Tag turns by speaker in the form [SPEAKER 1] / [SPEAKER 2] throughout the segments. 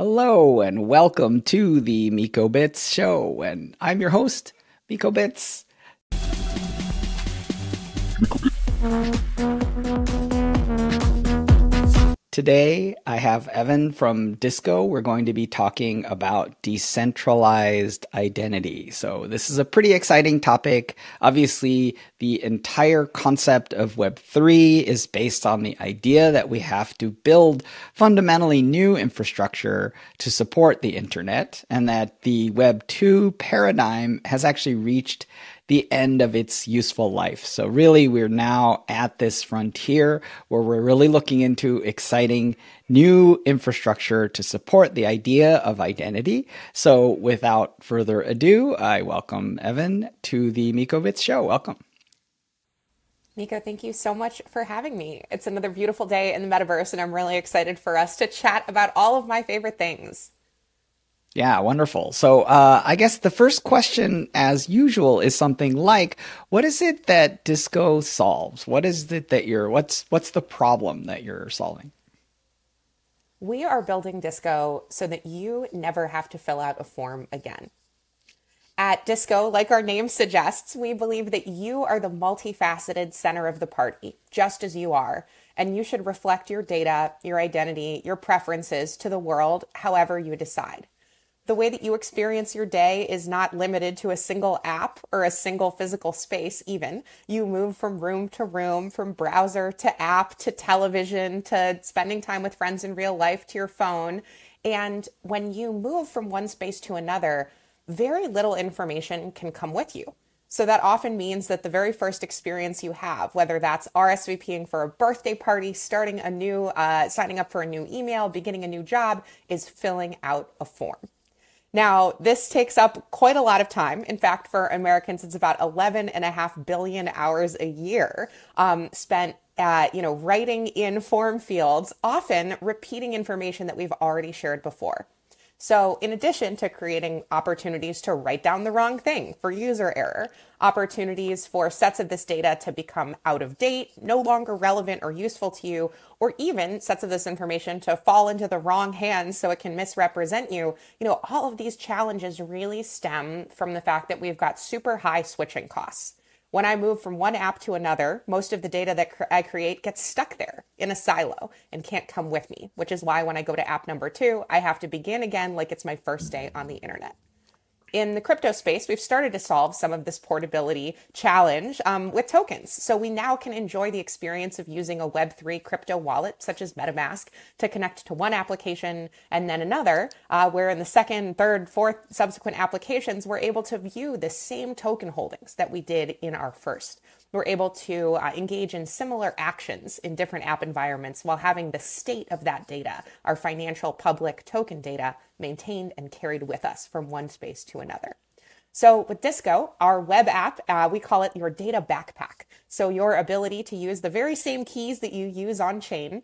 [SPEAKER 1] Hello and welcome to the Miko Bits show, and I'm your host, Miko Bits. Today, I have Evin from Disco. We're going to be talking about decentralized identity. So, this is a pretty exciting topic. Obviously, the entire concept of Web3 is based on the idea that we have to build fundamentally new infrastructure to support the internet, and that the Web2 paradigm has actually reached the end of its useful life. So really, we're now at this frontier where we're really looking into exciting new infrastructure to support the idea of identity. So without further ado, I welcome Evin to the Miko Bits show. Welcome.
[SPEAKER 2] Miko, thank you so much for having me. It's another beautiful day in the metaverse, and I'm really excited for us to chat about all of my favorite things.
[SPEAKER 1] Yeah, wonderful. So, uh, I guess the first question, as usual, is something like, "What is it that Disco solves? What is it that you're? What's what's the problem that you're solving?"
[SPEAKER 2] We are building Disco so that you never have to fill out a form again. At Disco, like our name suggests, we believe that you are the multifaceted center of the party, just as you are, and you should reflect your data, your identity, your preferences to the world however you decide the way that you experience your day is not limited to a single app or a single physical space, even. You move from room to room, from browser to app to television to spending time with friends in real life to your phone. And when you move from one space to another, very little information can come with you. So that often means that the very first experience you have, whether that's RSVPing for a birthday party, starting a new, uh, signing up for a new email, beginning a new job, is filling out a form. Now, this takes up quite a lot of time. In fact, for Americans, it's about 11 and a half billion hours a year um, spent at, you know, writing in form fields, often repeating information that we've already shared before. So, in addition to creating opportunities to write down the wrong thing for user error, opportunities for sets of this data to become out of date, no longer relevant or useful to you, or even sets of this information to fall into the wrong hands so it can misrepresent you, you know, all of these challenges really stem from the fact that we've got super high switching costs. When I move from one app to another, most of the data that I create gets stuck there in a silo and can't come with me, which is why when I go to app number two, I have to begin again like it's my first day on the internet in the crypto space, we've started to solve some of this portability challenge um, with tokens. So we now can enjoy the experience of using a Web3 crypto wallet, such as MetaMask, to connect to one application and then another, uh, where in the second, third, fourth subsequent applications, we're able to view the same token holdings that we did in our first we're able to uh, engage in similar actions in different app environments while having the state of that data, our financial public token data, maintained and carried with us from one space to another. So with Disco, our web app, uh, we call it your data backpack. So your ability to use the very same keys that you use on chain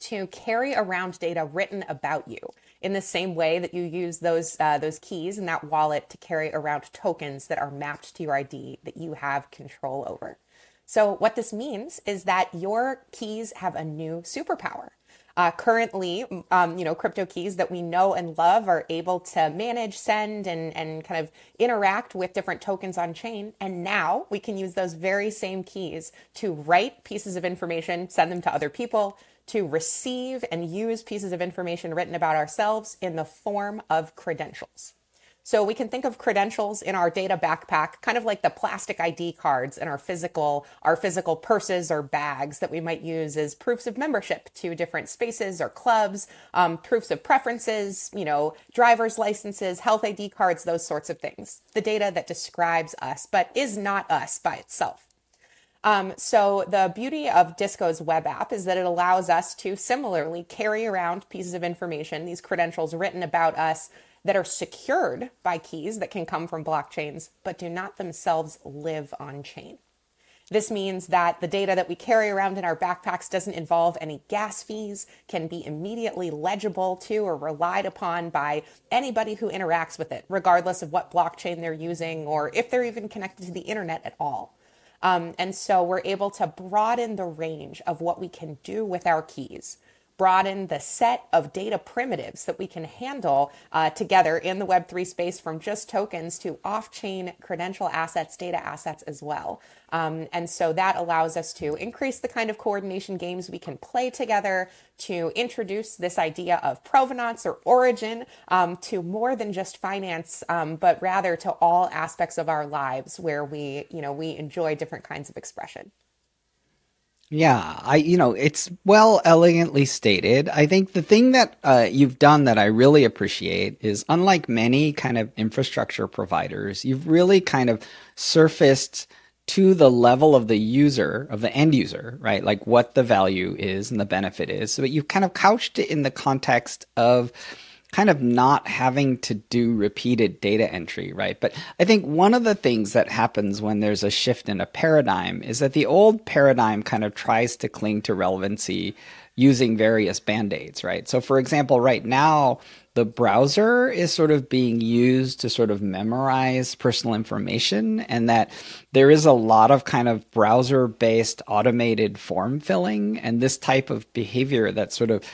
[SPEAKER 2] to carry around data written about you in the same way that you use those uh, those keys in that wallet to carry around tokens that are mapped to your ID that you have control over. So what this means is that your keys have a new superpower. Uh, currently, um, you know, crypto keys that we know and love are able to manage, send, and, and kind of interact with different tokens on chain. And now we can use those very same keys to write pieces of information, send them to other people, to receive and use pieces of information written about ourselves in the form of credentials. So we can think of credentials in our data backpack, kind of like the plastic ID cards in our physical, our physical purses or bags that we might use as proofs of membership to different spaces or clubs, um, proofs of preferences, you know, driver's licenses, health ID cards, those sorts of things. The data that describes us, but is not us by itself. Um, so the beauty of Disco's web app is that it allows us to similarly carry around pieces of information, these credentials written about us that are secured by keys that can come from blockchains, but do not themselves live on chain. This means that the data that we carry around in our backpacks doesn't involve any gas fees, can be immediately legible to or relied upon by anybody who interacts with it, regardless of what blockchain they're using or if they're even connected to the internet at all. Um, and so we're able to broaden the range of what we can do with our keys broaden the set of data primitives that we can handle uh, together in the Web3 space from just tokens to off chain credential assets, data assets as well. Um, and so that allows us to increase the kind of coordination games we can play together, to introduce this idea of provenance or origin um, to more than just finance, um, but rather to all aspects of our lives where we, you know, we enjoy different kinds of expression.
[SPEAKER 1] Yeah, I you know it's well elegantly stated. I think the thing that uh, you've done that I really appreciate is unlike many kind of infrastructure providers, you've really kind of surfaced to the level of the user, of the end user, right? Like what the value is and the benefit is. So you've kind of couched it in the context of kind of not having to do repeated data entry, right? But I think one of the things that happens when there's a shift in a paradigm is that the old paradigm kind of tries to cling to relevancy using various band aids, right? So, for example, right now, the browser is sort of being used to sort of memorize personal information, and that there is a lot of kind of browser based automated form filling and this type of behavior that sort of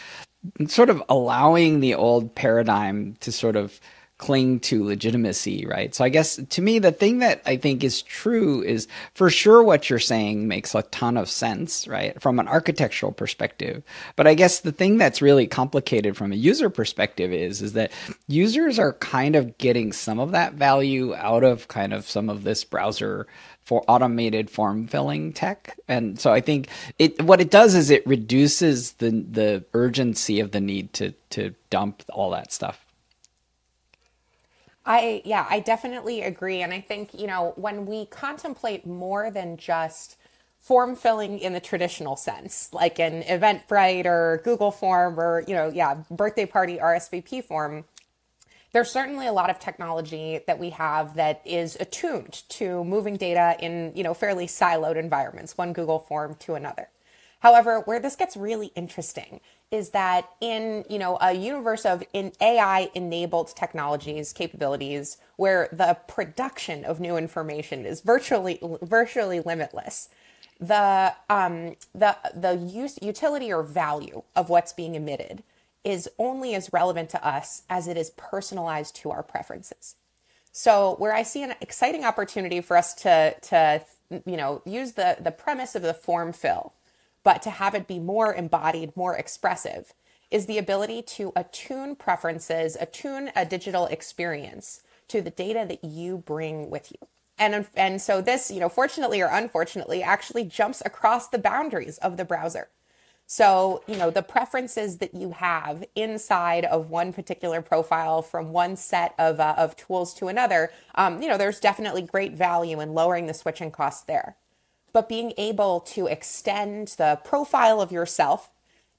[SPEAKER 1] sort of allowing the old paradigm to sort of cling to legitimacy, right? So I guess to me, the thing that I think is true is for sure what you're saying makes a ton of sense, right? From an architectural perspective. But I guess the thing that's really complicated from a user perspective is, is that users are kind of getting some of that value out of kind of some of this browser for automated form filling tech. And so I think it what it does is it reduces the the urgency of the need to to dump all that stuff.
[SPEAKER 2] I yeah, I definitely agree and I think, you know, when we contemplate more than just form filling in the traditional sense, like an Eventbrite or Google form or, you know, yeah, birthday party RSVP form, there's certainly a lot of technology that we have that is attuned to moving data in, you know, fairly siloed environments, one Google form to another. However, where this gets really interesting is that in you know a universe of in AI enabled technologies capabilities where the production of new information is virtually virtually limitless the um the the use utility or value of what's being emitted is only as relevant to us as it is personalized to our preferences. So where i see an exciting opportunity for us to to you know use the the premise of the form fill but to have it be more embodied, more expressive, is the ability to attune preferences, attune a digital experience to the data that you bring with you. And, and so this, you know, fortunately or unfortunately, actually jumps across the boundaries of the browser. So, you know, the preferences that you have inside of one particular profile from one set of, uh, of tools to another, um, you know, there's definitely great value in lowering the switching costs there but being able to extend the profile of yourself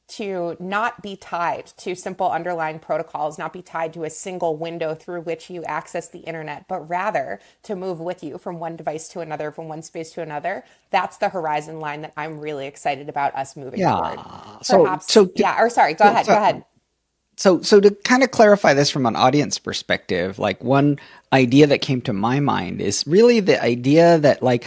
[SPEAKER 2] to not be tied to simple underlying protocols, not be tied to a single window through which you access the internet, but rather to move with you from one device to another, from one space to another. That's the horizon line that I'm really excited about us moving yeah. forward. Perhaps, so, so yeah, or sorry, go so, ahead, so, go ahead.
[SPEAKER 1] So, so to kind of clarify this from an audience perspective, like one idea that came to my mind is really the idea that like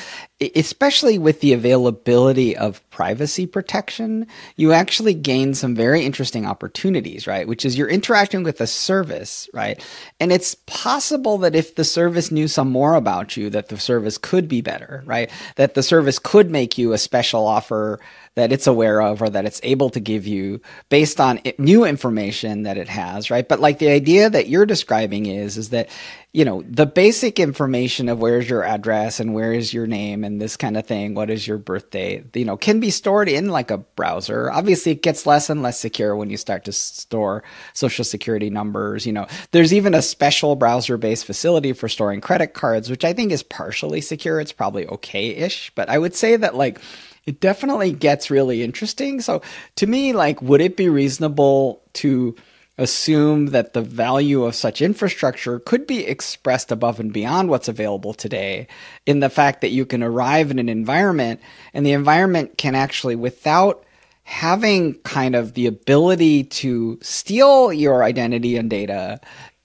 [SPEAKER 1] especially with the availability of privacy protection you actually gain some very interesting opportunities right? Which is you're interacting with a service right? And it's possible that if the service knew some more about you that the service could be better right? That the service could make you a special offer that it's aware of or that it's able to give you based on new information that it has right but like the idea that you're describing is is that you know, the basic information of where's your address and where is your name and this kind of thing, what is your birthday, you know, can be stored in like a browser. Obviously, it gets less and less secure when you start to store social security numbers. You know, there's even a special browser based facility for storing credit cards, which I think is partially secure. It's probably okay ish, but I would say that like, it definitely gets really interesting. So to me, like, would it be reasonable to assume that the value of such infrastructure could be expressed above and beyond what's available today in the fact that you can arrive in an environment and the environment can actually, without having kind of the ability to steal your identity and data,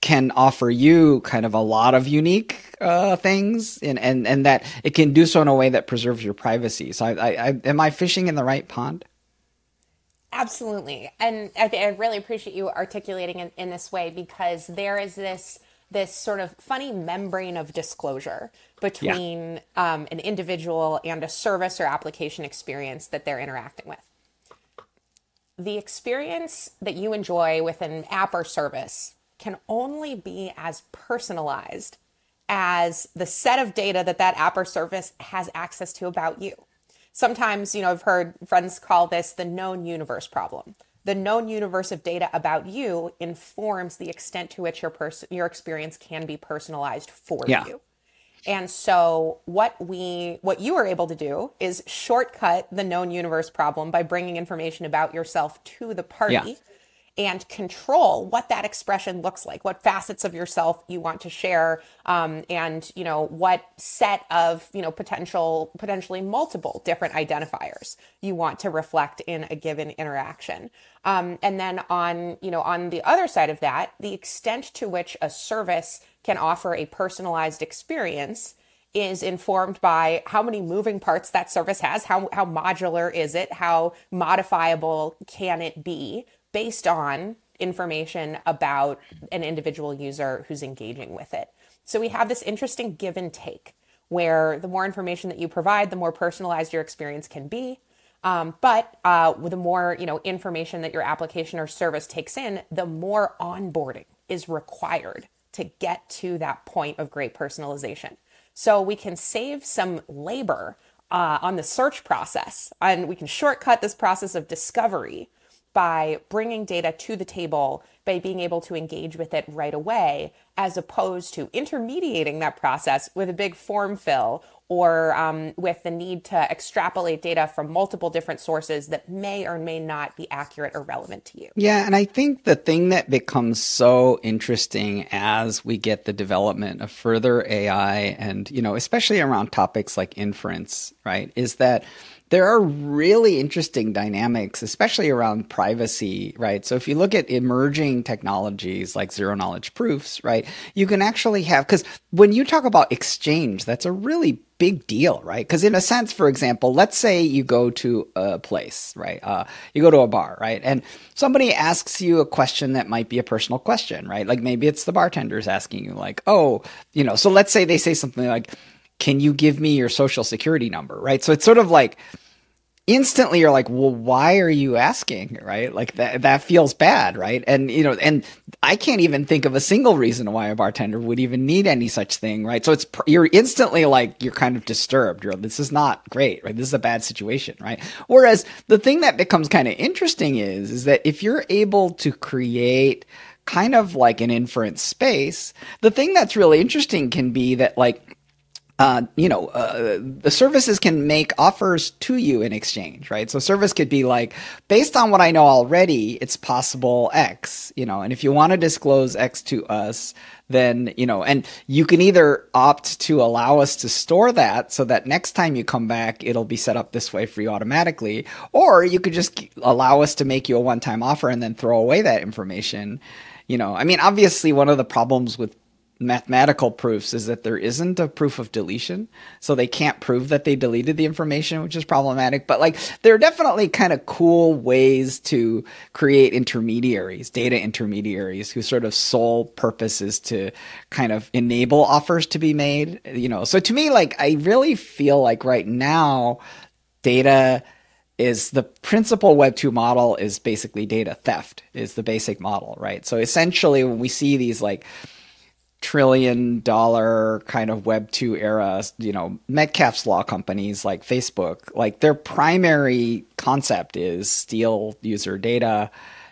[SPEAKER 1] can offer you kind of a lot of unique uh, things and, and, and that it can do so in a way that preserves your privacy. So I, I, I am I fishing in the right pond?
[SPEAKER 2] Absolutely. And I, I really appreciate you articulating in, in this way because there is this this sort of funny membrane of disclosure between yeah. um, an individual and a service or application experience that they're interacting with. The experience that you enjoy with an app or service can only be as personalized as the set of data that that app or service has access to about you. Sometimes, you know, I've heard friends call this the known universe problem. The known universe of data about you informs the extent to which your person your experience can be personalized for yeah. you. And so what we what you are able to do is shortcut the known universe problem by bringing information about yourself to the party. Yeah and control what that expression looks like, what facets of yourself you want to share, um, and you know what set of you know potential potentially multiple different identifiers you want to reflect in a given interaction. Um, and then on you know on the other side of that, the extent to which a service can offer a personalized experience is informed by how many moving parts that service has, how, how modular is it, how modifiable can it be, based on information about an individual user who's engaging with it. So we have this interesting give and take where the more information that you provide, the more personalized your experience can be. Um, but uh, the more you know information that your application or service takes in, the more onboarding is required to get to that point of great personalization. So we can save some labor uh, on the search process, and we can shortcut this process of discovery by bringing data to the table by being able to engage with it right away, as opposed to intermediating that process with a big form fill or um, with the need to extrapolate data from multiple different sources that may or may not be accurate or relevant to you.
[SPEAKER 1] Yeah, and I think the thing that becomes so interesting as we get the development of further AI and, you know, especially around topics like inference, right, is that there are really interesting dynamics, especially around privacy, right? So if you look at emerging technologies like zero knowledge proofs, right, you can actually have, because when you talk about exchange, that's a really big deal, right? Because in a sense, for example, let's say you go to a place, right? Uh, you go to a bar, right? And somebody asks you a question that might be a personal question, right? Like maybe it's the bartender's asking you, like, oh, you know, so let's say they say something like, can you give me your social security number? Right. So it's sort of like instantly you're like, well, why are you asking? Right. Like that, that feels bad. Right. And, you know, and I can't even think of a single reason why a bartender would even need any such thing. Right. So it's, you're instantly like, you're kind of disturbed. You're, this is not great. Right. This is a bad situation. Right. Whereas the thing that becomes kind of interesting is, is that if you're able to create kind of like an inference space, the thing that's really interesting can be that like, uh, you know, uh, the services can make offers to you in exchange, right? So service could be like, based on what I know already, it's possible X, you know, and if you want to disclose X to us, then, you know, and you can either opt to allow us to store that so that next time you come back, it'll be set up this way for you automatically, or you could just allow us to make you a one time offer and then throw away that information. You know, I mean, obviously, one of the problems with mathematical proofs is that there isn't a proof of deletion. So they can't prove that they deleted the information, which is problematic. But like there are definitely kind of cool ways to create intermediaries, data intermediaries whose sort of sole purpose is to kind of enable offers to be made. You know, so to me, like I really feel like right now, data is the principal web 2 model is basically data theft is the basic model right so essentially when we see these like trillion dollar kind of web 2 era you know metcalfe's law companies like facebook like their primary concept is steal user data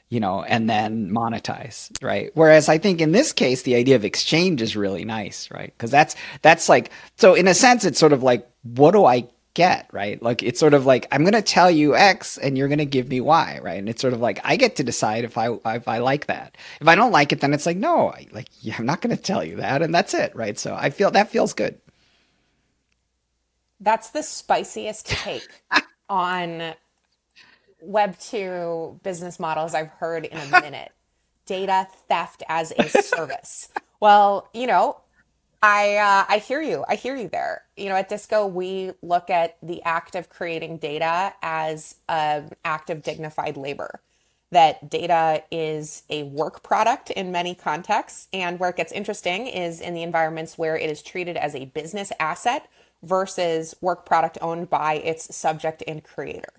[SPEAKER 1] you know and then monetize right? Whereas i think in this case the idea of exchange is really nice right? Because that's that's like so in a sense it's sort of like what do i get, right? Like it's sort of like I'm going to tell you X and you're going to give me Y, right? And it's sort of like I get to decide if I if I like that. If I don't like it, then it's like no, I, like yeah, I'm not going to tell you that, and that's it, right? So I feel that feels good.
[SPEAKER 2] That's the spiciest take on Web two business models I've heard in a minute. Data theft as a service. well, you know, I uh, I hear you. I hear you there. You know, at Disco, we look at the act of creating data as an act of dignified labor. That data is a work product in many contexts, and where it gets interesting is in the environments where it is treated as a business asset versus work product owned by its subject and creator.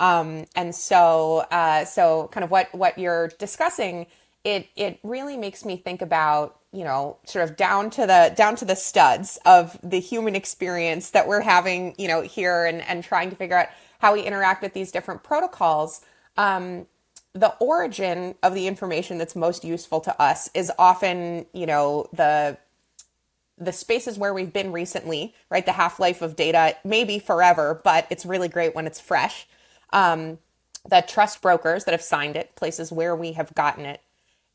[SPEAKER 2] Um, and so, uh, so kind of what what you're discussing, it it really makes me think about you know sort of down to the down to the studs of the human experience that we're having you know here and and trying to figure out how we interact with these different protocols. Um, the origin of the information that's most useful to us is often you know the the spaces where we've been recently right? The half-life of data maybe forever but it's really great when it's fresh. Um, the trust brokers that have signed it places where we have gotten it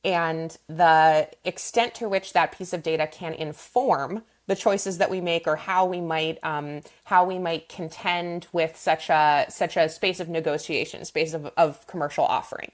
[SPEAKER 2] and the extent to which that piece of data can inform the choices that we make or how we might um, how we might contend with such a such a space of negotiation space of, of commercial offering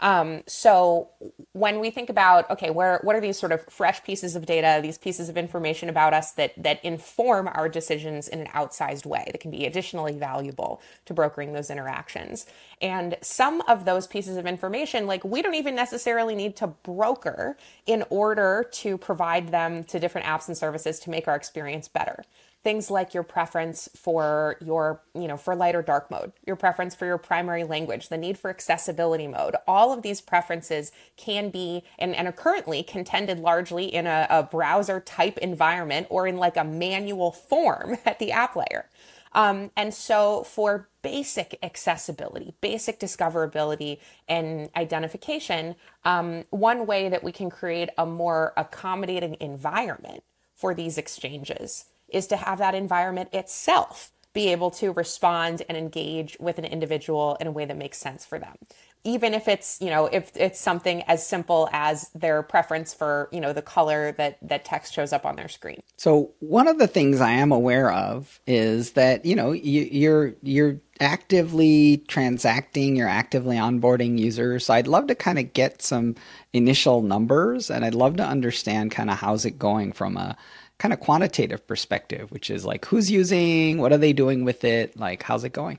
[SPEAKER 2] um, so when we think about okay, where what are these sort of fresh pieces of data, these pieces of information about us that that inform our decisions in an outsized way that can be additionally valuable to brokering those interactions. And some of those pieces of information, like we don't even necessarily need to broker in order to provide them to different apps and services to make our experience better things like your preference for your, you know, for light or dark mode, your preference for your primary language, the need for accessibility mode. All of these preferences can be and, and are currently contended largely in a, a browser type environment or in like a manual form at the app layer. Um, and so for basic accessibility, basic discoverability, and identification, um, one way that we can create a more accommodating environment for these exchanges is to have that environment itself be able to respond and engage with an individual in a way that makes sense for them. Even if it's you know if it's something as simple as their preference for you know the color that that text shows up on their screen.
[SPEAKER 1] So one of the things i am aware of is that you know you, you're you're actively transacting you're actively onboarding users. So i'd love to kind of get some initial numbers and i'd love to understand kind of how's it going from a kind of quantitative perspective, which is like who's using, what are they doing with it, like how's it going?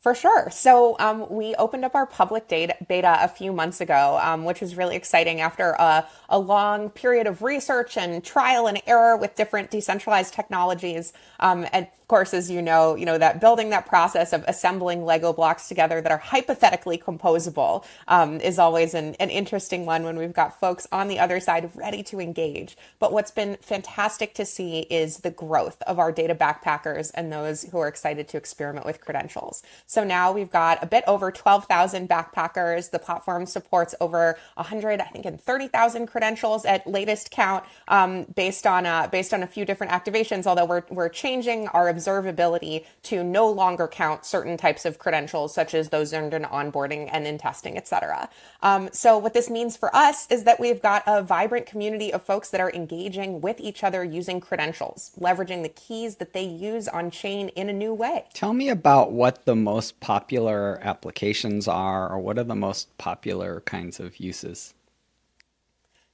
[SPEAKER 2] For sure. So um, we opened up our public data, beta a few months ago, um, which was really exciting after a, a, long period of research and trial and error with different decentralized technologies. Um, and course, as you know, you know that building that process of assembling Lego blocks together that are hypothetically composable um, is always an, an interesting one when we've got folks on the other side ready to engage. But what's been fantastic to see is the growth of our data backpackers and those who are excited to experiment with credentials. So now we've got a bit over 12,000 backpackers. The platform supports over 100, I think, and 30,000 credentials at latest count, um, based on uh, based on a few different activations. Although we're we're changing our observability to no longer count certain types of credentials, such as those earned in onboarding and in testing, et cetera. Um, so what this means for us is that we've got a vibrant community of folks that are engaging with each other using credentials, leveraging the keys that they use on chain in a new way.
[SPEAKER 1] Tell me about what the most popular applications are, or what are the most popular kinds of uses?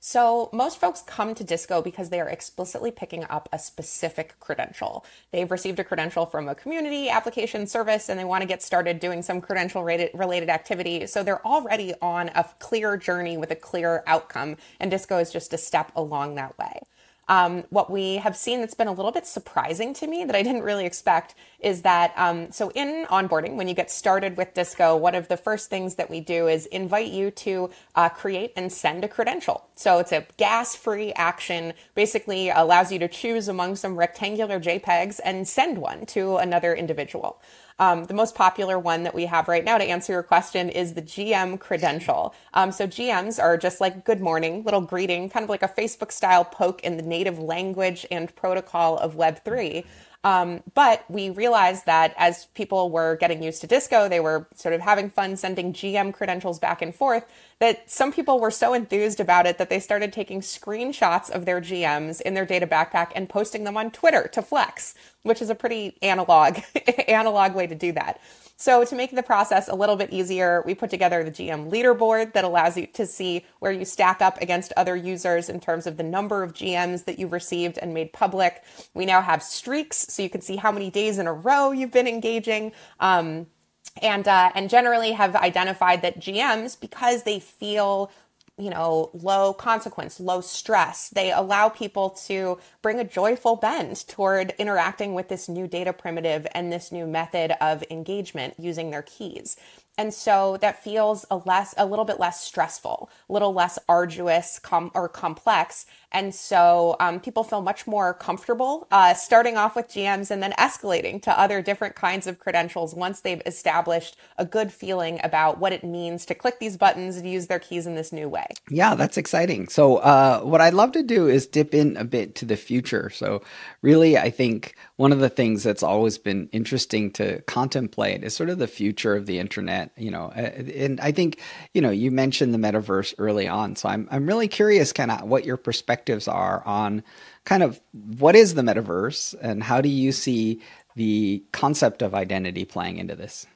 [SPEAKER 2] So, most folks come to Disco because they are explicitly picking up a specific credential. They've received a credential from a community application service and they want to get started doing some credential related activity. So, they're already on a clear journey with a clear outcome, and Disco is just a step along that way. Um, what we have seen that's been a little bit surprising to me that I didn't really expect is that um, so in onboarding, when you get started with Disco, one of the first things that we do is invite you to uh, create and send a credential. So it's a gas free action, basically allows you to choose among some rectangular JPEGs and send one to another individual. Um, the most popular one that we have right now to answer your question is the GM credential. Um, so GMs are just like good morning, little greeting, kind of like a Facebook style poke in the native language and protocol of Web3. Um, but we realized that as people were getting used to disco, they were sort of having fun sending GM credentials back and forth, that some people were so enthused about it that they started taking screenshots of their GMs in their data backpack and posting them on Twitter to flex, which is a pretty analog, analog way to do that. So, to make the process a little bit easier, we put together the GM leaderboard that allows you to see where you stack up against other users in terms of the number of GMs that you've received and made public. We now have streaks, so you can see how many days in a row you've been engaging. Um, and uh, and generally have identified that GMs because they feel you know, low consequence, low stress. They allow people to bring a joyful bend toward interacting with this new data primitive and this new method of engagement using their keys. And so that feels a less, a little bit less stressful, a little less arduous com- or complex. And so um, people feel much more comfortable uh, starting off with GMs and then escalating to other different kinds of credentials once they've established a good feeling about what it means to click these buttons and use their keys in this new way.
[SPEAKER 1] Yeah, that's exciting. So, uh, what I'd love to do is dip in a bit to the future. So, really, I think one of the things that's always been interesting to contemplate is sort of the future of the internet you know and i think you know you mentioned the metaverse early on so i'm i'm really curious kind of what your perspectives are on kind of what is the metaverse and how do you see the concept of identity playing into this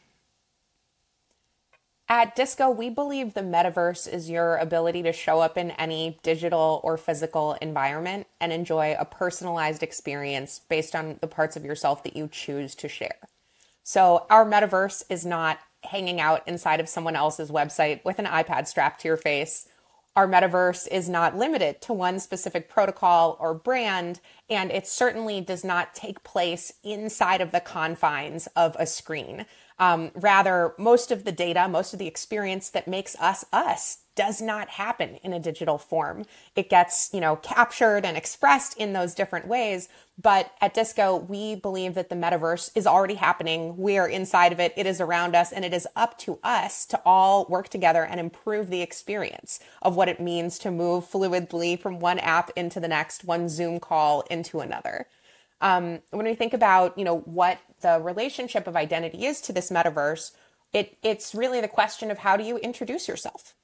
[SPEAKER 2] at Disco, we believe the metaverse is your ability to show up in any digital or physical environment and enjoy a personalized experience based on the parts of yourself that you choose to share. So, our metaverse is not hanging out inside of someone else's website with an iPad strapped to your face. Our metaverse is not limited to one specific protocol or brand, and it certainly does not take place inside of the confines of a screen. Um, rather, most of the data, most of the experience that makes us us does not happen in a digital form. It gets, you know, captured and expressed in those different ways. But at Disco, we believe that the metaverse is already happening. We are inside of it. It is around us and it is up to us to all work together and improve the experience of what it means to move fluidly from one app into the next, one Zoom call into another. Um, when we think about, you know, what the relationship of identity is to this metaverse, it, it's really the question of how do you introduce yourself?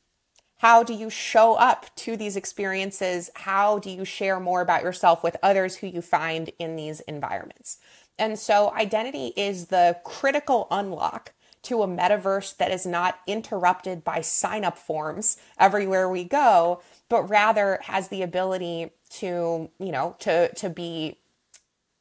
[SPEAKER 2] How do you show up to these experiences? How do you share more about yourself with others who you find in these environments? And so, identity is the critical unlock to a metaverse that is not interrupted by sign up forms everywhere we go, but rather has the ability to, you know, to, to be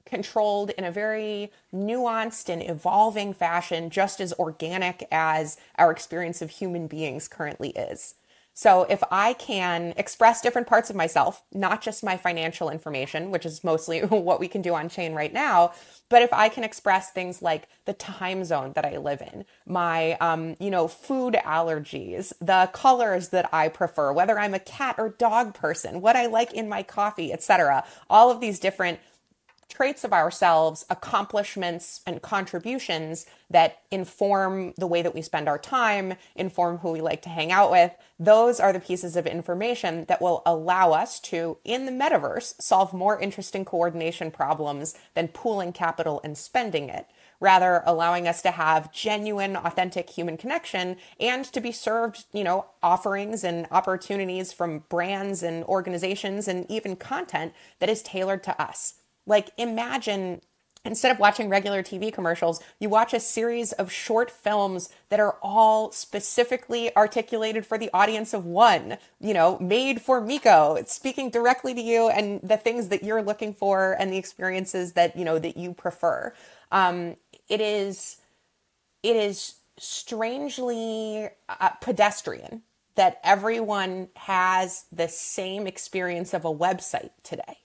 [SPEAKER 2] controlled in a very nuanced and evolving fashion, just as organic as our experience of human beings currently is. So if I can express different parts of myself, not just my financial information, which is mostly what we can do on chain right now, but if I can express things like the time zone that I live in, my, um, you know, food allergies, the colors that I prefer, whether I'm a cat or dog person, what I like in my coffee, etc., all of these different traits of ourselves, accomplishments, and contributions that inform the way that we spend our time, inform who we like to hang out with. Those are the pieces of information that will allow us to, in the metaverse, solve more interesting coordination problems than pooling capital and spending it. Rather, allowing us to have genuine, authentic human connection and to be served, you know, offerings and opportunities from brands and organizations and even content that is tailored to us. Like, imagine instead of watching regular TV commercials, you watch a series of short films that are all specifically articulated for the audience of one, you know, made for Miko, it's speaking directly to you and the things that you're looking for and the experiences that, you know, that you prefer. Um, it is, it is strangely uh, pedestrian that everyone has the same experience of a website today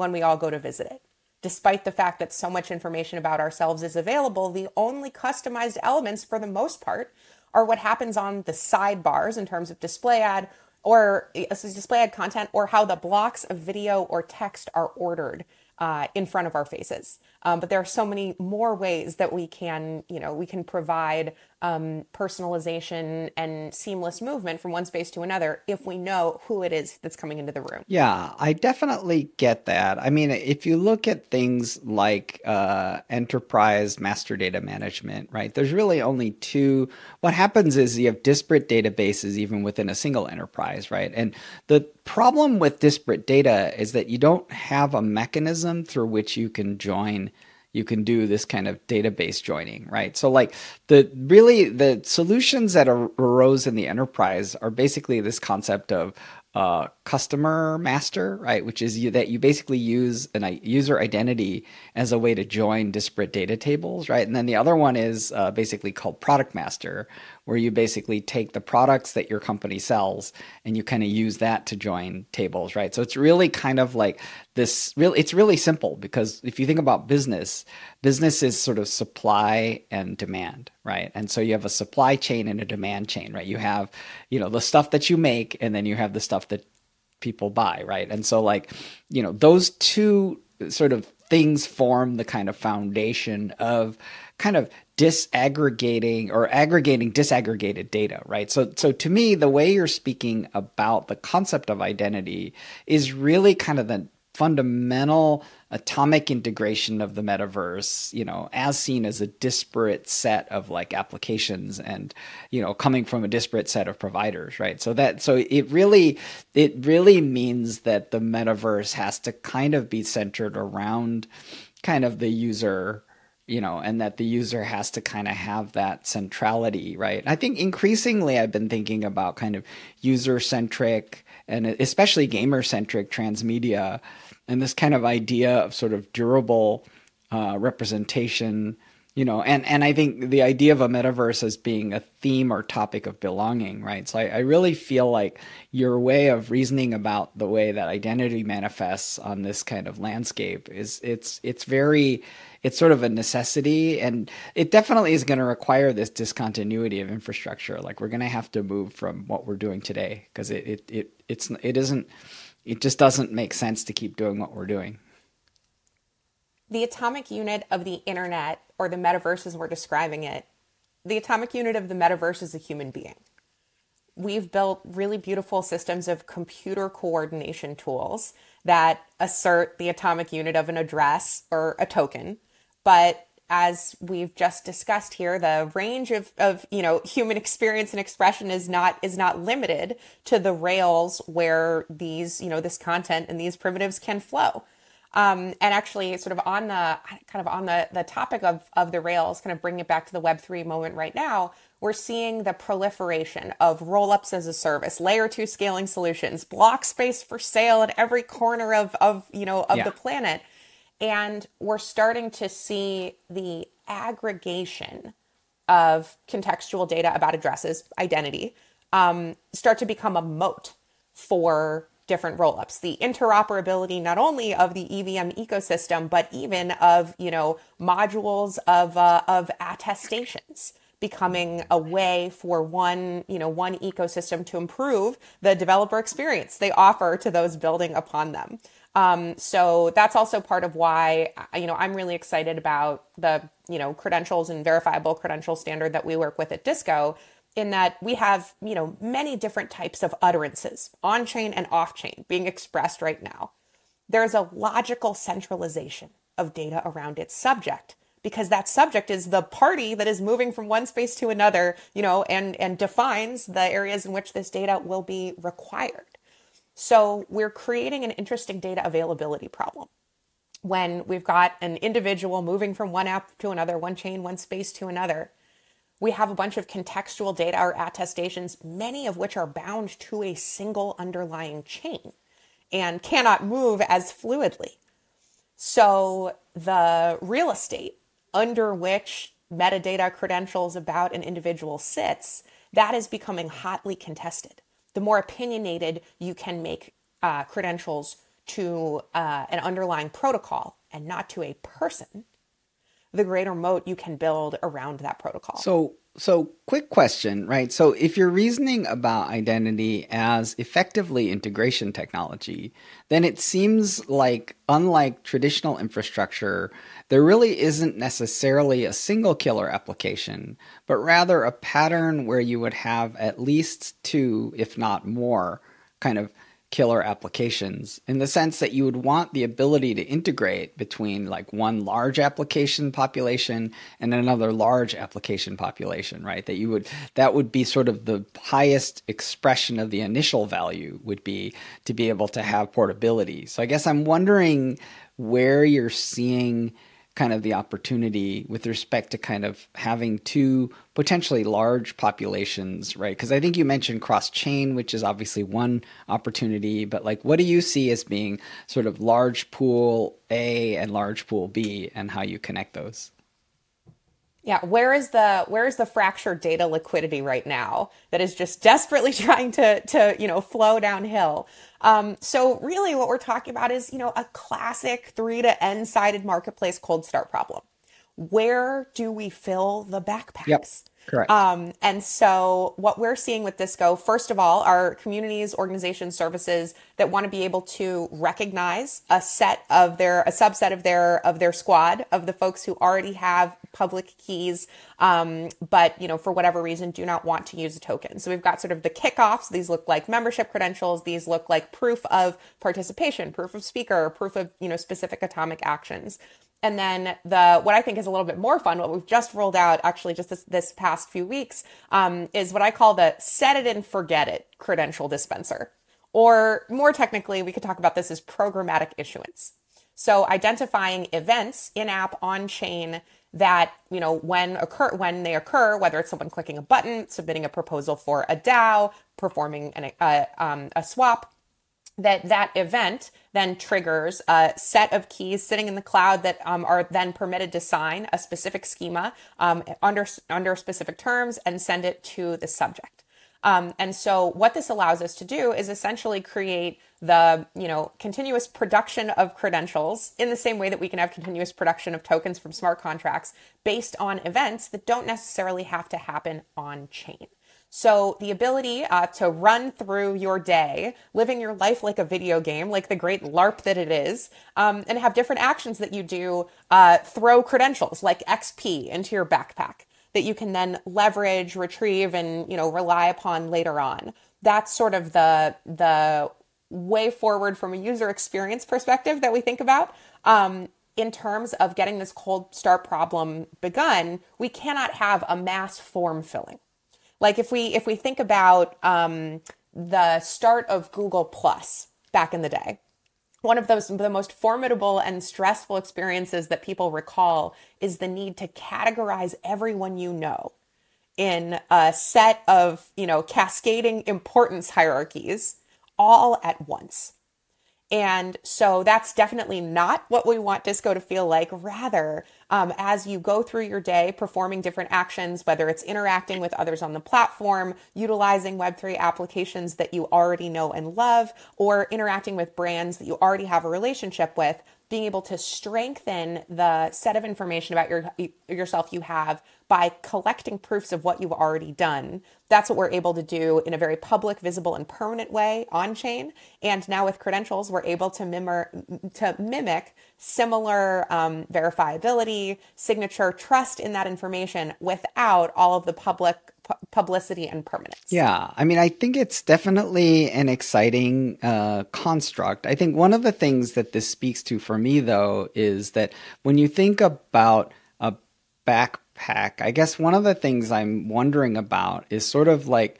[SPEAKER 2] when we all go to visit it. Despite the fact that so much information about ourselves is available, the only customized elements for the most part are what happens on the sidebars in terms of display ad or uh, display ad content or how the blocks of video or text are ordered uh, in front of our faces. Um, but there are so many more ways that we can, you know, we can provide um, personalization and seamless movement from one space to another if we know who it is that's coming into the room.
[SPEAKER 1] Yeah, I definitely get that. I mean, if you look at things like uh, enterprise master data management, right, there's really only two. What happens is you have disparate databases even within a single enterprise, right? And the problem with disparate data is that you don't have a mechanism through which you can join you can do this kind of database joining, right? So like the really the solutions that arose in the enterprise are basically this concept of uh, customer master, right? Which is you, that you basically use an user identity as a way to join disparate data tables, right? And then the other one is uh, basically called product master, where you basically take the products that your company sells and you kind of use that to join tables, right? So it's really kind of like this real it's really simple because if you think about business, business is sort of supply and demand, right? And so you have a supply chain and a demand chain, right? You have, you know, the stuff that you make and then you have the stuff that people buy, right? And so like, you know, those two sort of things form the kind of foundation of kind of disaggregating or aggregating disaggregated data, right? So, so to me, the way you're speaking about the concept of identity is really kind of the fundamental atomic integration of the metaverse, you know, as seen as a disparate set of like applications and, you know, coming from a disparate set of providers, right? So that, so it really, it really means that the metaverse has to kind of be centered around kind of the user you know, and that the user has to kind of have that centrality, right? I think increasingly I've been thinking about kind of user centric and especially gamer centric transmedia and this kind of idea of sort of durable uh, representation you know and and i think the idea of a metaverse as being a theme or topic of belonging right so I, I, really feel like your way of reasoning about the way that identity manifests on this kind of landscape is it's it's very it's sort of a necessity and it definitely is going to require this discontinuity of infrastructure like we're going to have to move from what we're doing today because it, it it it's it isn't it just doesn't make sense to keep doing what we're doing
[SPEAKER 2] the atomic unit of the internet or the metaverse as we're describing it, the atomic unit of the metaverse is a human being. We've built really beautiful systems of computer coordination tools that assert the atomic unit of an address or a token. But as we've just discussed here, the range of, of you know human experience and expression is not is not limited to the rails where these you know this content and these primitives can flow. Um, and actually, sort of on the kind of on the the topic of of the rails, kind of bringing it back to the Web three moment right now, we're seeing the proliferation of rollups as a service, layer two scaling solutions, block space for sale at every corner of of you know of yeah. the planet, and we're starting to see the aggregation of contextual data about addresses, identity, um, start to become a moat for different rollups. The interoperability not only of the evm ecosystem but even of you know modules of uh, of attestations becoming a way for one you know one ecosystem to improve the developer experience they offer to those building upon them um, so that's also part of why you know i'm really excited about the you know credentials and verifiable credential standard that we work with at disco in that we have, you know, many different types of utterances, on chain and off chain, being expressed right now. There's a logical centralization of data around its subject because that subject is the party that is moving from one space to another, you know, and and defines the areas in which this data will be required. So we're creating an interesting data availability problem when we've got an individual moving from one app to another, one chain, one space to another we have a bunch of contextual data or attestations, many of which are bound to a single underlying chain and cannot move as fluidly. So the real estate under which metadata credentials about an individual sits, that is becoming hotly contested. The more opinionated you can make uh, credentials to uh, an underlying protocol and not to a person, the greater moat you can build around that protocol.
[SPEAKER 1] So, so quick question, right? So, if you're reasoning about identity as effectively integration technology, then it seems like, unlike traditional infrastructure, there really isn't necessarily a single killer application, but rather a pattern where you would have at least two, if not more, kind of killer applications in the sense that you would want the ability to integrate between like one large application population and another large application population right? That you would that would be sort of the highest expression of the initial value would be to be able to have portability. So i guess i'm wondering where you're seeing kind of the opportunity with respect to kind of having two potentially large populations, right? Because I think you mentioned cross chain, which is obviously one opportunity, but like what do you see as being sort of large pool A and large pool B and how you connect those?
[SPEAKER 2] Yeah, where is the where is the fractured data liquidity right now that is just desperately trying to to you know flow downhill? Um, so really, what we're talking about is you know a classic three to n sided marketplace cold start problem. Where do we fill the backpacks?
[SPEAKER 1] Yep. Correct.
[SPEAKER 2] Um, and so, what we're seeing with Disco, first of all, are communities, organizations, services that want to be able to recognize a set of their, a subset of their of their squad of the folks who already have public keys, um, but you know for whatever reason do not want to use a token. So we've got sort of the kickoffs. These look like membership credentials. These look like proof of participation, proof of speaker, proof of you know specific atomic actions. And then the what I think is a little bit more fun, what we've just rolled out actually just this, this past few weeks, um, is what I call the set it and forget it credential dispenser. Or more technically, we could talk about this as programmatic issuance. So identifying events in app on chain that you know when occur when they occur, whether it's someone clicking a button, submitting a proposal for a DAO, performing an, uh, um, a swap, that that event then triggers a set of keys sitting in the cloud that um, are then permitted to sign a specific schema um, under under specific terms and send it to the subject. Um, and so what this allows us to do is essentially create the you know continuous production of credentials in the same way that we can have continuous production of tokens from smart contracts based on events that don't necessarily have to happen on chain. So, the ability uh, to run through your day, living your life like a video game, like the great LARP that it is, um, and have different actions that you do, uh, throw credentials like XP into your backpack that you can then leverage, retrieve, and you know rely upon later on. That's sort of the the way forward from a user experience perspective that we think about. Um, in terms of getting this cold start problem begun, we cannot have a mass form filling like if we if we think about um, the start of Google Plus back in the day, one of those the most formidable and stressful experiences that people recall is the need to categorize everyone you know in a set of you know cascading importance hierarchies all at once and so that's definitely not what we want disco to feel like. Rather, um, as you go through your day performing different actions, whether it's interacting with others on the platform, utilizing Web3 applications that you already know and love, or interacting with brands that you already have a relationship with, being able to strengthen the set of information about your yourself you have by collecting proofs of what you've already done. That's what we're able to do in a very public, visible, and permanent way on chain. And now with credentials, we're able to mimic to mimic similar um, verifiability, signature, trust in that information without all of the public publicity and permanence.
[SPEAKER 1] Yeah, I mean, I think it's definitely an exciting uh, construct. I think one of the things that this speaks to for me, though, is that when you think about a backpack, I guess one of the things I'm wondering about is sort of like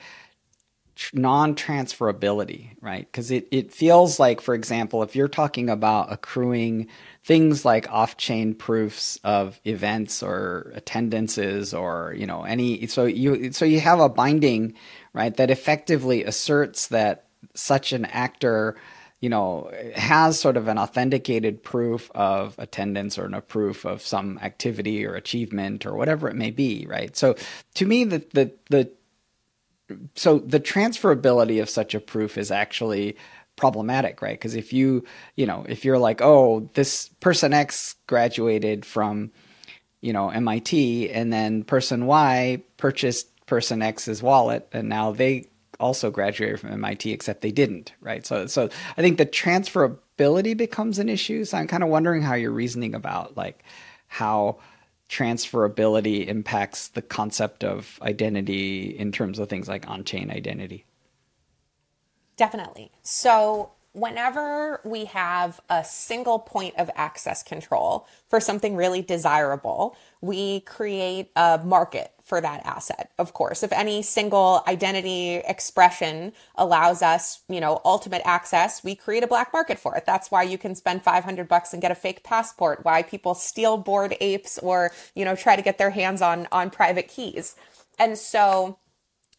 [SPEAKER 1] non-transferability, right? Because it, it feels like, for example, if you're talking about accruing things like off-chain proofs of events or attendances or you know any so you so you have a binding right that effectively asserts that such an actor you know has sort of an authenticated proof of attendance or a proof of some activity or achievement or whatever it may be right so to me the the the so the transferability of such a proof is actually problematic, right? Because if you, you know, if you're like, oh, this person X graduated from, you know, MIT, and then person Y purchased person X's wallet, and now they also graduated from MIT, except they didn't, right? So, so I think the transferability becomes an issue. So I'm kind of wondering how you're reasoning about like how transferability impacts the concept of identity in terms of things like on-chain identity.
[SPEAKER 2] Definitely. So whenever we have a single point of access control for something really desirable, we create a market for that asset. Of course, if any single identity expression allows us, you know, ultimate access, we create a black market for it. That's why you can spend 500 bucks and get a fake passport, why people steal bored apes or, you know, try to get their hands on on private keys. And so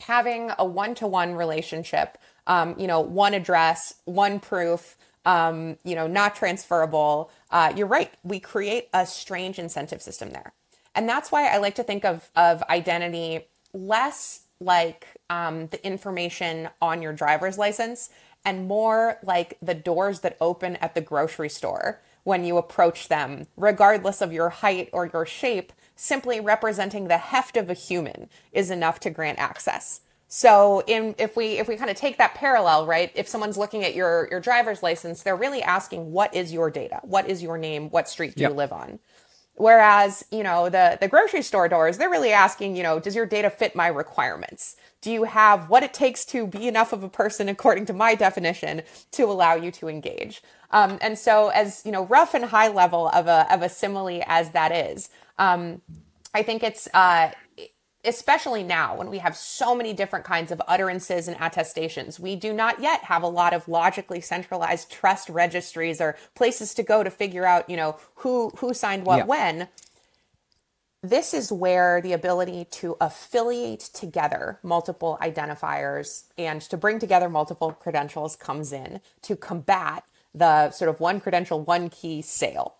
[SPEAKER 2] having a one-to-one relationship um, you know, one address, one proof, um, you know, not transferable. Uh, you're right. We create a strange incentive system there. And that's why I like to think of, of identity less like um, the information on your driver's license and more like the doors that open at the grocery store when you approach them, regardless of your height or your shape, simply representing the heft of a human is enough to grant access. So in, if we if we kind of take that parallel, right? If someone's looking at your your driver's license, they're really asking what is your data? What is your name? What street do yep. you live on? Whereas, you know, the the grocery store doors, they're really asking, you know, does your data fit my requirements? Do you have what it takes to be enough of a person according to my definition to allow you to engage? Um, and so, as you know, rough and high level of a of a simile as that is, um, I think it's uh, especially now when we have so many different kinds of utterances and attestations, we do not yet have a lot of logically centralized trust registries or places to go to figure out, you know, who who signed what yeah. when. This is where the ability to affiliate together multiple identifiers and to bring together multiple credentials comes in to combat the sort of one credential, one key sale.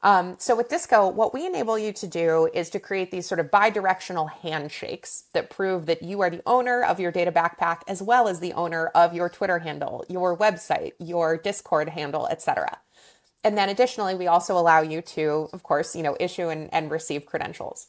[SPEAKER 2] Um, so with Disco, what we enable you to do is to create these sort of bi-directional handshakes that prove that you are the owner of your data backpack as well as the owner of your Twitter handle, your website, your Discord handle, etc. And then additionally, we also allow you to, of course, you know, issue and, and receive credentials.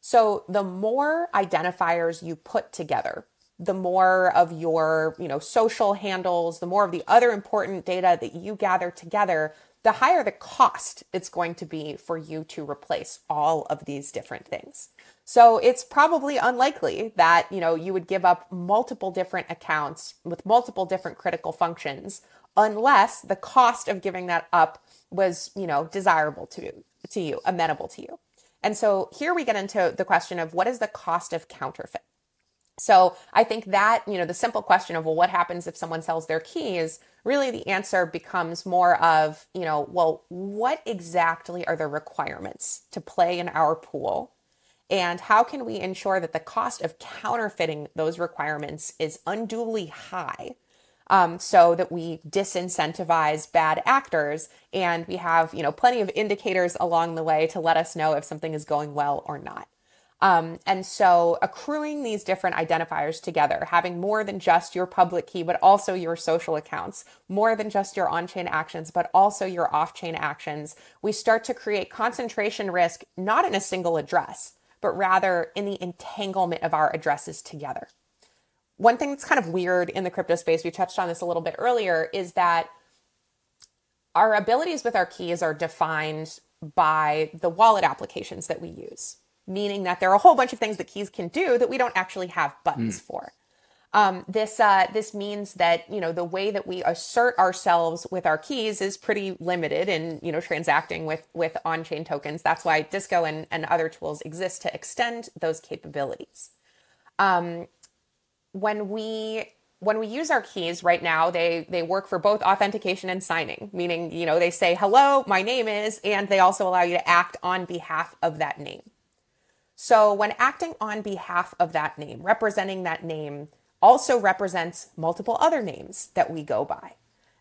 [SPEAKER 2] So the more identifiers you put together, the more of your, you know, social handles, the more of the other important data that you gather together, the higher the cost it's going to be for you to replace all of these different things. So it's probably unlikely that, you know, you would give up multiple different accounts with multiple different critical functions unless the cost of giving that up was, you know, desirable to to you, amenable to you. And so here we get into the question of what is the cost of counterfeit? So I think that, you know, the simple question of, well, what happens if someone sells their keys? Really, the answer becomes more of, you know, well, what exactly are the requirements to play in our pool? And how can we ensure that the cost of counterfeiting those requirements is unduly high? Um, so that we disincentivize bad actors and we have you know plenty of indicators along the way to let us know if something is going well or not um, and so accruing these different identifiers together, having more than just your public key, but also your social accounts, more than just your on chain actions, but also your off chain actions, we start to create concentration risk, not in a single address, but rather in the entanglement of our addresses together. One thing that's kind of weird in the crypto space, we touched on this a little bit earlier, is that our abilities with our keys are defined by the wallet applications that we use meaning that there are a whole bunch of things that keys can do that we don't actually have buttons mm. for. Um, this uh, this means that you know the way that we assert ourselves with our keys is pretty limited in you know transacting with with on chain tokens. That's why Disco and, and other tools exist to extend those capabilities. Um, when we when we use our keys right now, they they work for both authentication and signing, meaning you know they say hello, my name is, and they also allow you to act on behalf of that name. So when acting on behalf of that name, representing that name also represents multiple other names that we go by.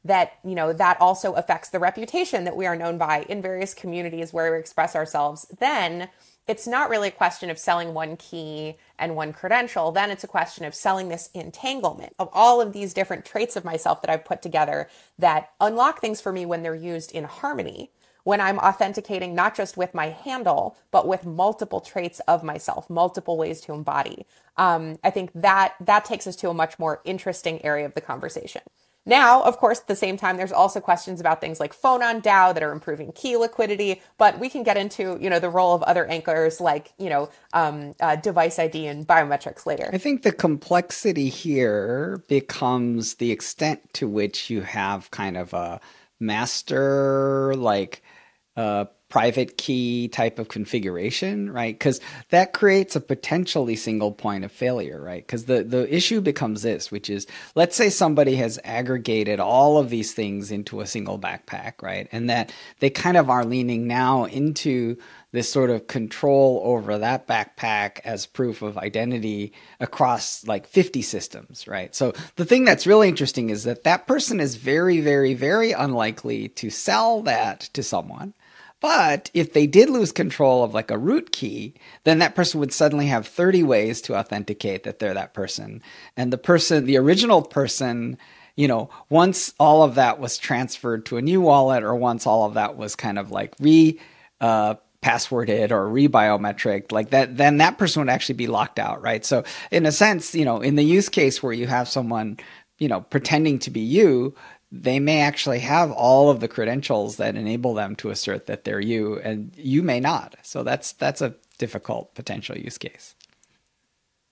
[SPEAKER 2] That, you know, that also affects the reputation that we are known by in various communities where we express ourselves. Then it's not really a question of selling one key and one credential. Then it's a question of selling this entanglement of all of these different traits of myself that I've put together that unlock things for me when they're used in harmony when I'm authenticating not just with my handle, but with multiple traits of myself, multiple ways to embody. Um, I think that that takes us to a much more interesting area of the conversation. Now, of course, at the same time, there's also questions about things like Phonon DAO that are improving key liquidity, but we can get into, you know, the role of other anchors like, you know, um, uh, device ID and biometrics later.
[SPEAKER 1] I think the complexity here becomes the extent to which you have kind of a master, like, private key type of configuration, right? Because that creates a potentially single point of failure, right? Because the, the issue becomes this, which is let's say somebody has aggregated all of these things into a single backpack, right? And that they kind of are leaning now into this sort of control over that backpack as proof of identity across like 50 systems, right? So the thing that's really interesting is that that person is very, very, very unlikely to sell that to someone but if they did lose control of like a root key, then that person would suddenly have 30 ways to authenticate that they're that person. And the person, the original person, you know, once all of that was transferred to a new wallet or once all of that was kind of like re uh, passworded or re-biometric like that then that person would actually be locked out right so in a sense you know in the use case where you have someone you know pretending to be you they may actually have all of the credentials that enable them to assert that they're you and you may not. So that's that's a difficult potential use case.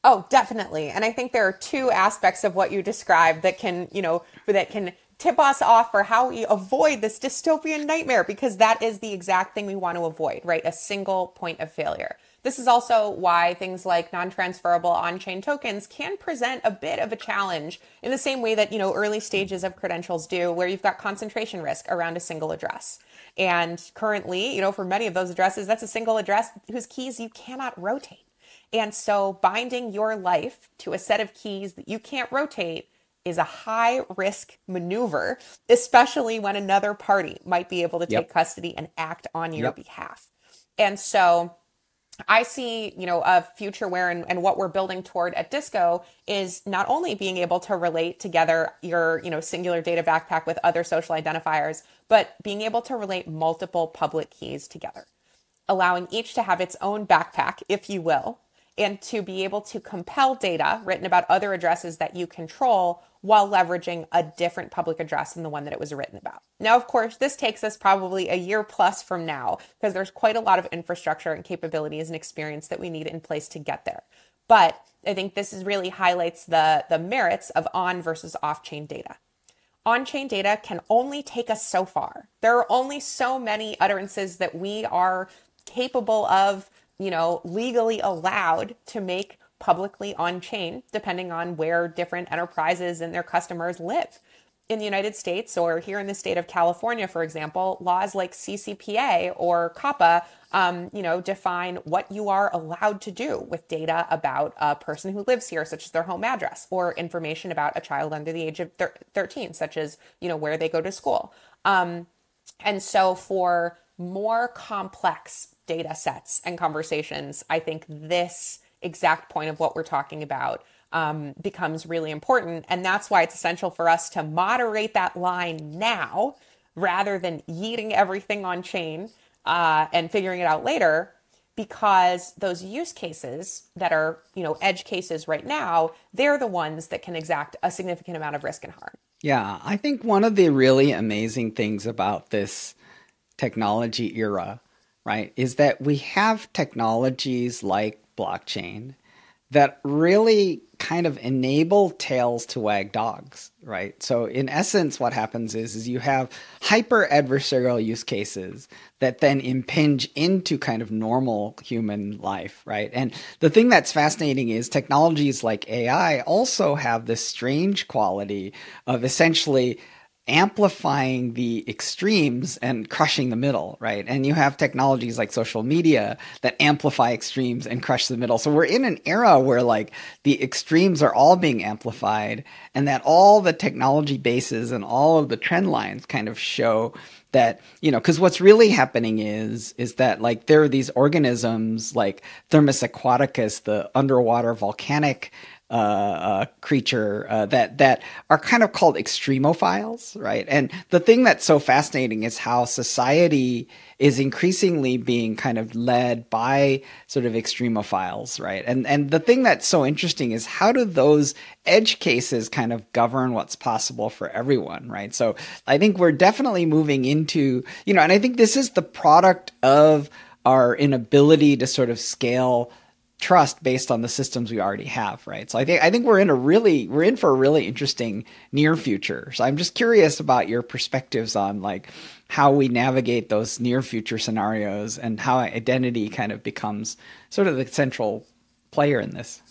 [SPEAKER 2] Oh definitely. And i think there are two aspects of what you described that can you know that can tip us off for how we avoid this dystopian nightmare because that is the exact thing we want to avoid right? A single point of failure this is also why things like non-transferable on-chain tokens can present a bit of a challenge in the same way that, you know, early stages of credentials do where you've got concentration risk around a single address. And currently, you know, for many of those addresses, that's a single address whose keys you cannot rotate. And so binding your life to a set of keys that you can't rotate is a high risk maneuver, especially when another party might be able to take yep. custody and act on your yep. behalf. And so I see, you know, a future where and, and what we're building toward at Disco is not only being able to relate together your, you know, singular data backpack with other social identifiers, but being able to relate multiple public keys together, allowing each to have its own backpack, if you will, and to be able to compel data written about other addresses that you control while leveraging a different public address than the one that it was written about. Now, of course, this takes us probably a year plus from now because there's quite a lot of infrastructure and capabilities and experience that we need in place to get there. But I think this is really highlights the, the merits of on versus off chain data. On chain data can only take us so far. There are only so many utterances that we are capable of you know, legally allowed to make publicly on chain, depending on where different enterprises and their customers live. In the United States or here in the state of California, for example, laws like CCPA or COPPA, um, you know, define what you are allowed to do with data about a person who lives here, such as their home address, or information about a child under the age of thir- 13, such as, you know, where they go to school. Um, and so for more complex data sets and conversations, I think this exact point of what we're talking about um, becomes really important. And that's why it's essential for us to moderate that line now rather than yeeting everything on chain uh, and figuring it out later because those use cases that are you know edge cases right now they're the ones that can exact a significant amount of risk and harm
[SPEAKER 1] yeah i think one of the really amazing things about this technology era right, is that we have technologies like blockchain that really kind of enable tails to wag dogs, right? So in essence, what happens is, is you have hyper adversarial use cases that then impinge into kind of normal human life, right? And the thing that's fascinating is technologies like AI also have this strange quality of essentially amplifying the extremes and crushing the middle, right? And you have technologies like social media that amplify extremes and crush the middle. So we're in an era where like the extremes are all being amplified and that all the technology bases and all of the trend lines kind of show that you know because what's really happening is is that like there are these organisms like thermus aquaticus the underwater volcanic uh, uh, creature uh, that that are kind of called extremophiles, right? And the thing that's so fascinating is how society is increasingly being kind of led by sort of extremophiles, right? And and the thing that's so interesting is how do those edge cases kind of govern what's possible for everyone, right? So I think we're definitely moving into you know, and I think this is the product of our inability to sort of scale trust based on the systems we already have, right? So I think I think we're in a really we're in for a really interesting near future. So I'm just curious about your perspectives on like how we navigate those near future scenarios and how identity kind of becomes sort of the central player in this.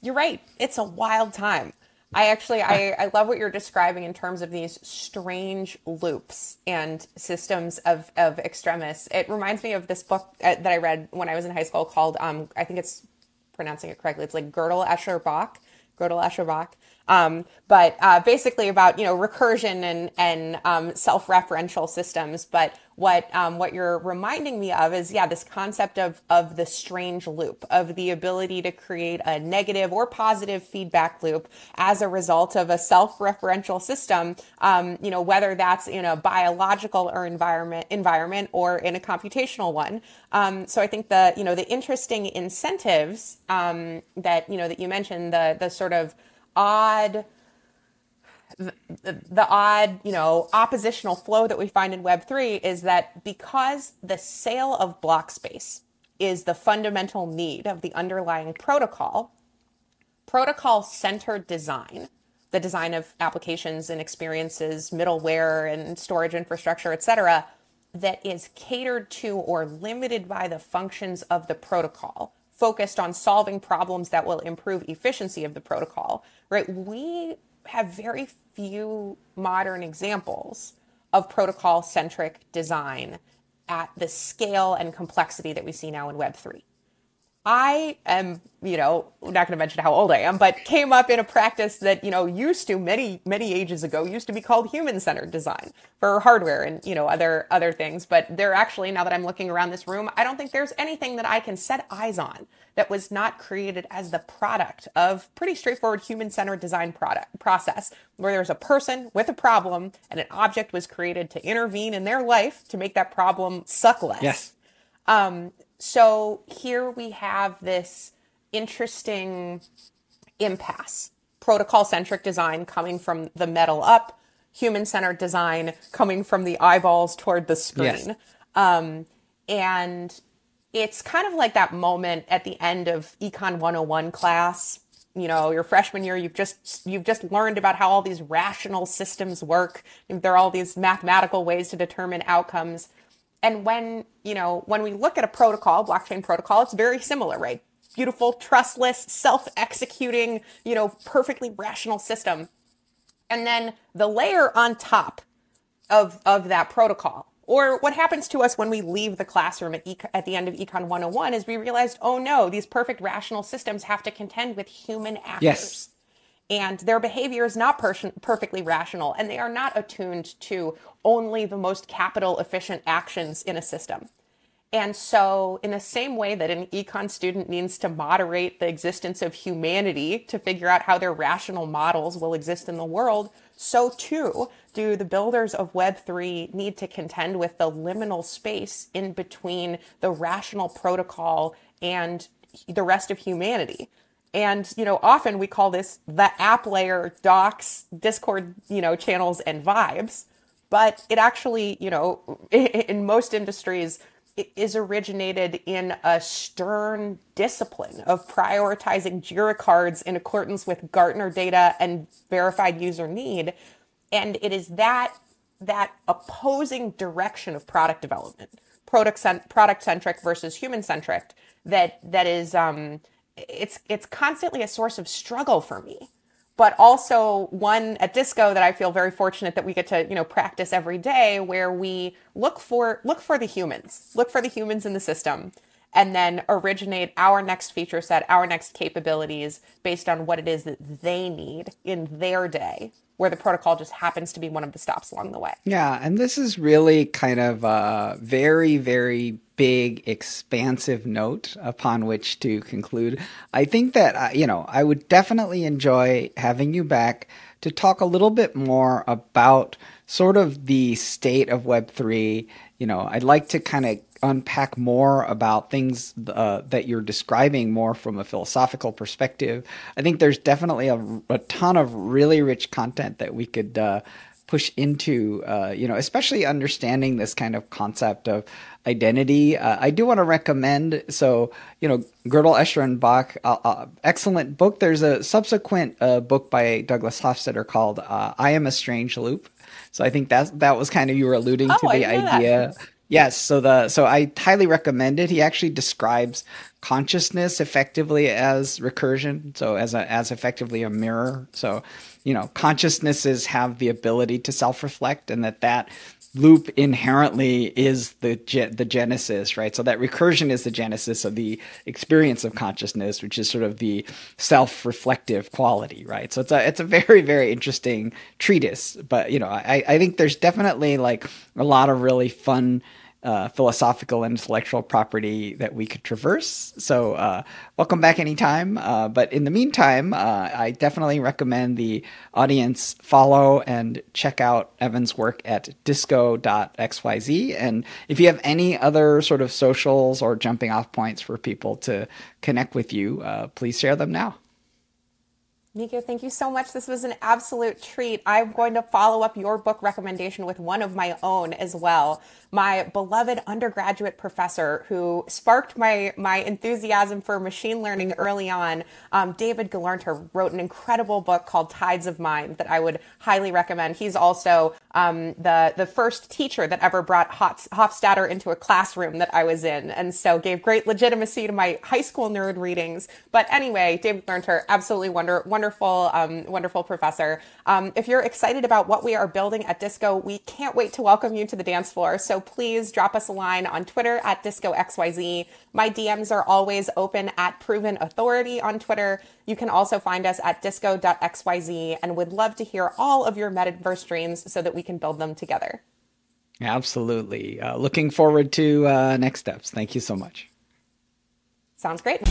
[SPEAKER 2] You're right. It's a wild time. I actually I, I love what you're describing in terms of these strange loops and systems of of extremis. It reminds me of this book uh, that I read when I was in high school called um I think it's pronouncing it correctly. It's like Gödel Escher Bach, Gödel Escher Bach, um, but uh, basically about you know recursion and and um, self-referential systems. But what um, what you're reminding me of is yeah this concept of of the strange loop of the ability to create a negative or positive feedback loop as a result of a self-referential system. Um, you know whether that's in a biological or environment environment or in a computational one. Um, so I think the you know the interesting incentives um, that you know that you mentioned the the sort of odd the, the, odd, you know, oppositional flow that we find in Web3 is that because the sale of block space is the fundamental need of the underlying protocol, protocol centered design, the design of applications and experiences, middleware and storage infrastructure, et cetera, that is catered to or limited by the functions of the protocol focused on solving problems that will improve efficiency of the protocol, right? We have very few modern examples of protocol centric design at the scale and complexity that we see now in Web3. I am, you know, not going to mention how old I am, but came up in a practice that, you know, used to many, many ages ago used to be called human-centered design for hardware and, you know, other, other things. But there actually, now that I'm looking around this room, I don't think there's anything that I can set eyes on that was not created as the product of pretty straightforward human-centered design product process where there's a person with a problem and an object was created to intervene in their life to make that problem suck less.
[SPEAKER 1] Yes.
[SPEAKER 2] Um, so here we have this interesting impasse protocol centric design coming from the metal up, human centered design coming from the eyeballs toward the screen. Yes. Um, and it's kind of like that moment at the end of Econ 101 class. You know, your freshman year, you've just you've just learned about how all these rational systems work. There are all these mathematical ways to determine outcomes. And when, you know, when we look at a protocol, blockchain protocol, it's very similar, right? Beautiful, trustless, self-executing, you know, perfectly rational system. And then the layer on top of, of that protocol or what happens to us when we leave the classroom at, at the end of Econ 101 is we realized, oh no, these perfect rational systems have to contend with human actors. Yes and their behavior is not per- perfectly rational and they are not attuned to only the most capital efficient actions in a system. And so, in the same way that an econ student needs to moderate the existence of humanity to figure out how their rational models will exist in the world, so too do the builders of Web3 need to contend with the liminal space in between the rational protocol and the rest of humanity. And, you know, often we call this the app layer docs, Discord, you know, channels and vibes. But it actually, you know, in most industries, is originated in a stern discipline of prioritizing JIRA cards in accordance with Gartner data and verified user need. And it is that that opposing direction of product development, product product centric versus human centric, that that is um, it's it's constantly a source of struggle for me but also one at disco that i feel very fortunate that we get to you know practice every day where we look for look for the humans look for the humans in the system and then originate our next feature set, our next capabilities based on what it is that they need in their day, where the protocol just happens to be one of the stops along the way.
[SPEAKER 1] Yeah, and this is really kind of a very, very big, expansive note upon which to conclude. I think that, uh, you know, I would definitely enjoy having you back to talk a little bit more about sort of the state of Web3. You know, I'd like to kind of unpack more about things uh, that you're describing more from a philosophical perspective. I think there's definitely a, a ton of really rich content that we could uh, push into, uh, you know, especially understanding this kind of concept of identity. Uh, I do want to recommend, so, you know, Gödel, Escher, and Bach, uh, uh, excellent book. There's a subsequent uh, book by Douglas Hofstadter called uh, I Am a Strange Loop. So I think that that was kind of you were alluding
[SPEAKER 2] oh,
[SPEAKER 1] to the idea. That. Yes, so the so I highly recommend it. He actually describes consciousness effectively as recursion, so as a as effectively a mirror. So, you know, consciousnesses have the ability to self-reflect and that that loop inherently is the ge- the genesis, right? So that recursion is the genesis of the experience of consciousness, which is sort of the self-reflective quality, right? So it's a it's a very very interesting treatise, but you know, I I think there's definitely like a lot of really fun uh, philosophical and intellectual property that we could traverse. So, uh, welcome back anytime. Uh, but in the meantime, uh, I definitely recommend the audience follow and check out Evin's work at disco.xyz. And if you have any other sort of socials or jumping off points for people to connect with you, uh, please share them now.
[SPEAKER 2] Miko, thank you so much. This was an absolute treat. I'm going to follow up your book recommendation with one of my own as well my beloved undergraduate professor who sparked my my enthusiasm for machine learning early on, um, David Gelernter, wrote an incredible book called Tides of Mind that I would highly recommend. He's also um, the the first teacher that ever brought Hofstadter into a classroom that I was in, and so gave great legitimacy to my high school nerd readings. But anyway, David Gelernter, absolutely wonder, wonderful, um, wonderful professor. Um, if you're excited about what we are building at Disco, we can't wait to welcome you to the dance floor. So please drop us a line on Twitter at DiscoXYZ. My DMs are always open at Proven Authority on Twitter. You can also find us at disco.xyz and would love to hear all of your metaverse dreams so that we can build them together.
[SPEAKER 1] Absolutely. Uh, looking forward to uh, next steps. Thank you so much.
[SPEAKER 2] Sounds great.